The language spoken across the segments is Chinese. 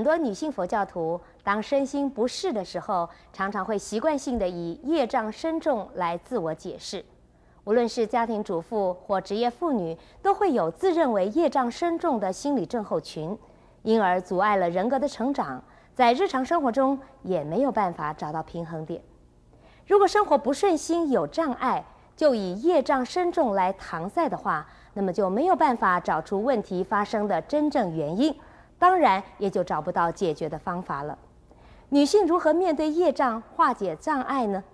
很多女性佛教徒当身心不适的时候，常常会习惯性的以业障深重来自我解释。无论是家庭主妇或职业妇女，都会有自认为业障深重的心理症候群，因而阻碍了人格的成长，在日常生活中也没有办法找到平衡点。如果生活不顺心有障碍，就以业障深重来搪塞的话，那么就没有办法找出问题发生的真正原因。当然，也就找不到解决的方法了。女性如何面对业障、化解障碍呢？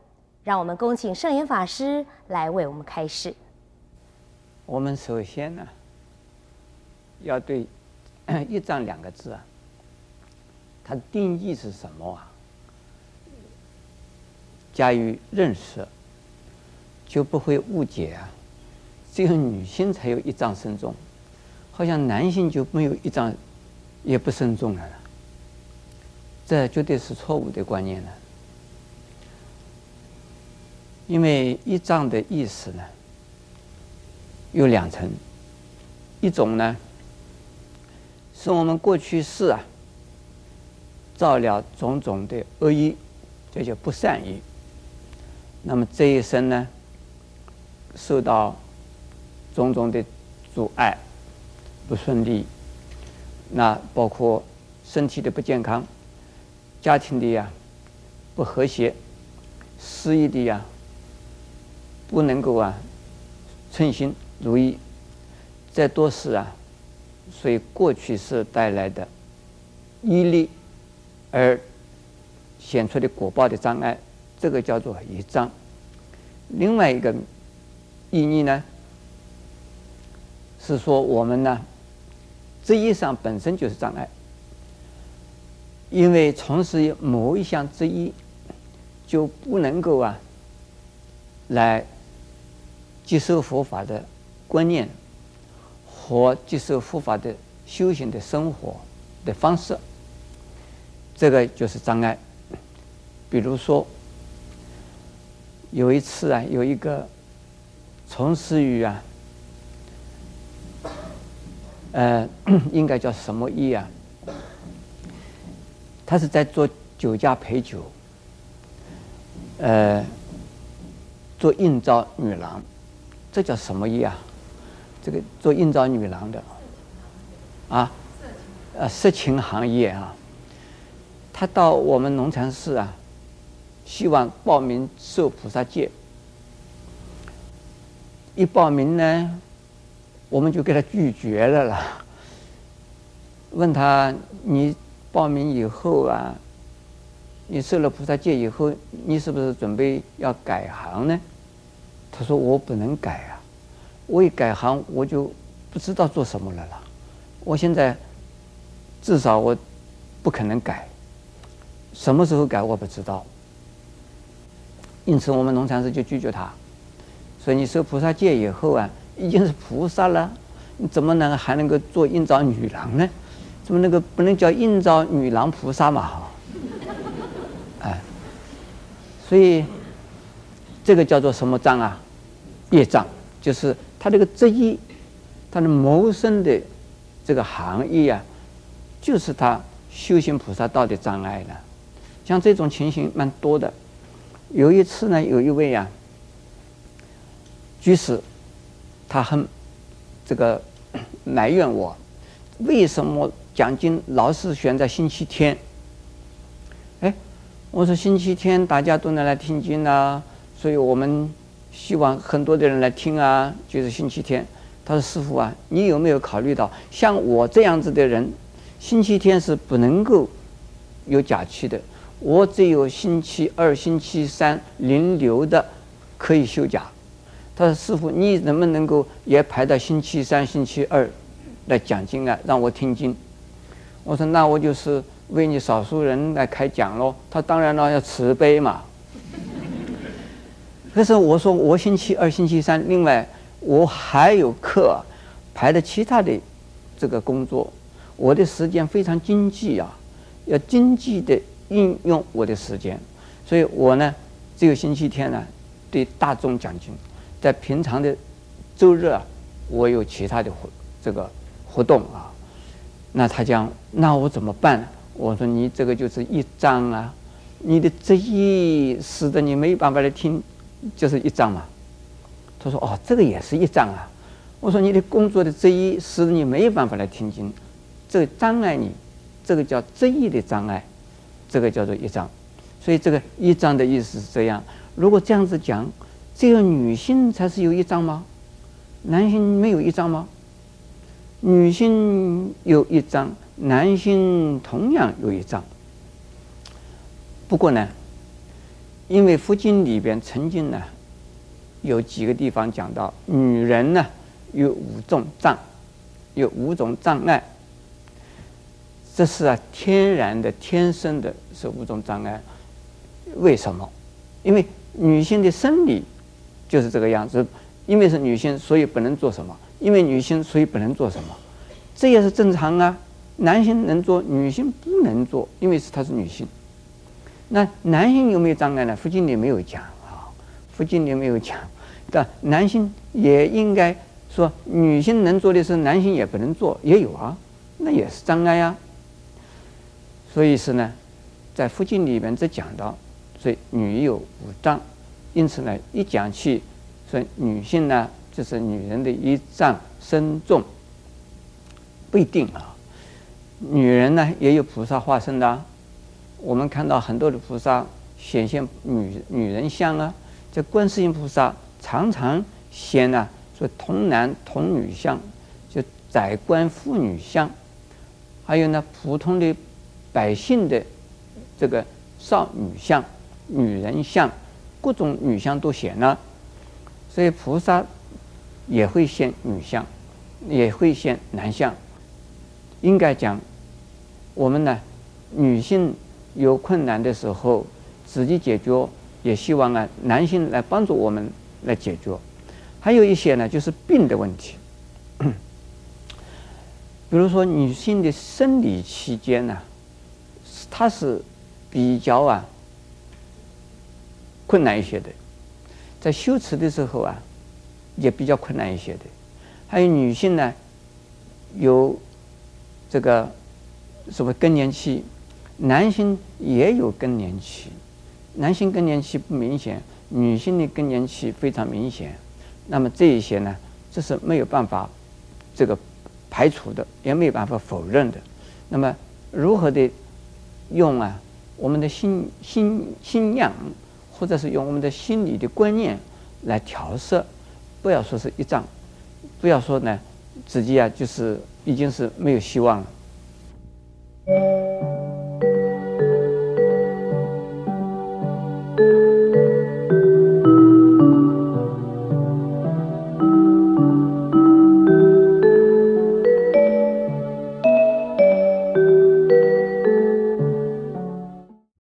让我们恭请圣严法师来为我们开示。我们首先呢，要对 “业障”两个字啊，它的定义是什么啊？加以认识，就不会误解啊。只有女性才有一障深重，好像男性就没有一障。也不慎重了，这绝对是错误的观念了。因为业障的意思呢，有两层，一种呢，是我们过去世啊，造了种种的恶业，这叫不善业。那么这一生呢，受到种种的阻碍，不顺利。那包括身体的不健康，家庭的呀不和谐，事业的呀不能够啊称心如意，这都是啊，所以过去世带来的业力而显出的果报的障碍，这个叫做业障。另外一个意义呢，是说我们呢。职业上本身就是障碍，因为从事某一项职业，就不能够啊，来接受佛法的观念和接受佛法的修行的生活的方式，这个就是障碍。比如说，有一次啊，有一个从事于啊。呃，应该叫什么业啊？他是在做酒家陪酒，呃，做应召女郎，这叫什么业啊？这个做应召女郎的，啊，呃，色情行业啊。他到我们龙禅寺啊，希望报名受菩萨戒，一报名呢。我们就给他拒绝了啦。问他：“你报名以后啊，你受了菩萨戒以后，你是不是准备要改行呢？”他说：“我不能改啊，我一改行我就不知道做什么了啦。我现在至少我不可能改，什么时候改我不知道。因此，我们农禅师就拒绝他，说：‘你受菩萨戒以后啊。’”已经是菩萨了，你怎么能还能够做应召女郎呢？怎么那个不能叫应召女郎菩萨嘛？哈，哎，所以这个叫做什么障啊？业障，就是他这个职业，他的谋生的这个行业啊，就是他修行菩萨道的障碍了。像这种情形蛮多的。有一次呢，有一位啊居士。他很这个埋怨我，为什么奖金老是选在星期天？哎，我说星期天大家都能来听经啊，所以我们希望很多的人来听啊，就是星期天。他说：“师傅啊，你有没有考虑到，像我这样子的人，星期天是不能够有假期的，我只有星期二、星期三轮流的可以休假。”他说：“师傅，你能不能够也排到星期三、星期二来讲经啊？让我听经。”我说：“那我就是为你少数人来开讲喽。”他当然了，要慈悲嘛。可是我说我星期二、星期三，另外我还有课排的其他的这个工作，我的时间非常经济啊，要经济的运用我的时间，所以我呢只有星期天呢对大众讲经。在平常的周日啊，我有其他的活这个活动啊，那他讲，那我怎么办？我说你这个就是一障啊，你的执意使得你没有办法来听，就是一障嘛。他说哦，这个也是一障啊。我说你的工作的执意使得你没有办法来听经，这个障碍你，这个叫执意的障碍，这个叫做一障。所以这个一障的意思是这样。如果这样子讲，只有女性才是有一张吗？男性没有一张吗？女性有一张，男性同样有一张。不过呢，因为佛经里边曾经呢有几个地方讲到，女人呢有五种障，有五种障碍。这是啊天然的、天生的，是五种障碍。为什么？因为女性的生理就是这个样子。因为是女性，所以不能做什么；因为女性，所以不能做什么，这也是正常啊。男性能做，女性不能做，因为是她是女性。那男性有没有障碍呢？佛经里没有讲啊，佛经里没有讲。但男性也应该说，女性能做的事，男性也不能做，也有啊，那也是障碍、啊。所以是呢，在佛经里面只讲到，所以女有五障，因此呢，一讲起。说女性呢，就是女人的一丈深重，不一定啊。女人呢，也有菩萨化身的啊。我们看到很多的菩萨显现女女人相啊，这观世音菩萨常常显呢，说童男童女相，就宰官妇女相，还有呢，普通的百姓的这个少女相、女人相，各种女相都显呢。所以菩萨也会现女相，也会现男相。应该讲，我们呢，女性有困难的时候自己解决，也希望啊男性来帮助我们来解决。还有一些呢，就是病的问题，比如说女性的生理期间呢，它是比较啊困难一些的。在修持的时候啊，也比较困难一些的。还有女性呢，有这个什么更年期，男性也有更年期。男性更年期不明显，女性的更年期非常明显。那么这一些呢，这是没有办法这个排除的，也没有办法否认的。那么如何的用啊？我们的心心心量。或者是用我们的心理的观念来调色，不要说是一张，不要说呢，自己啊就是已经是没有希望了。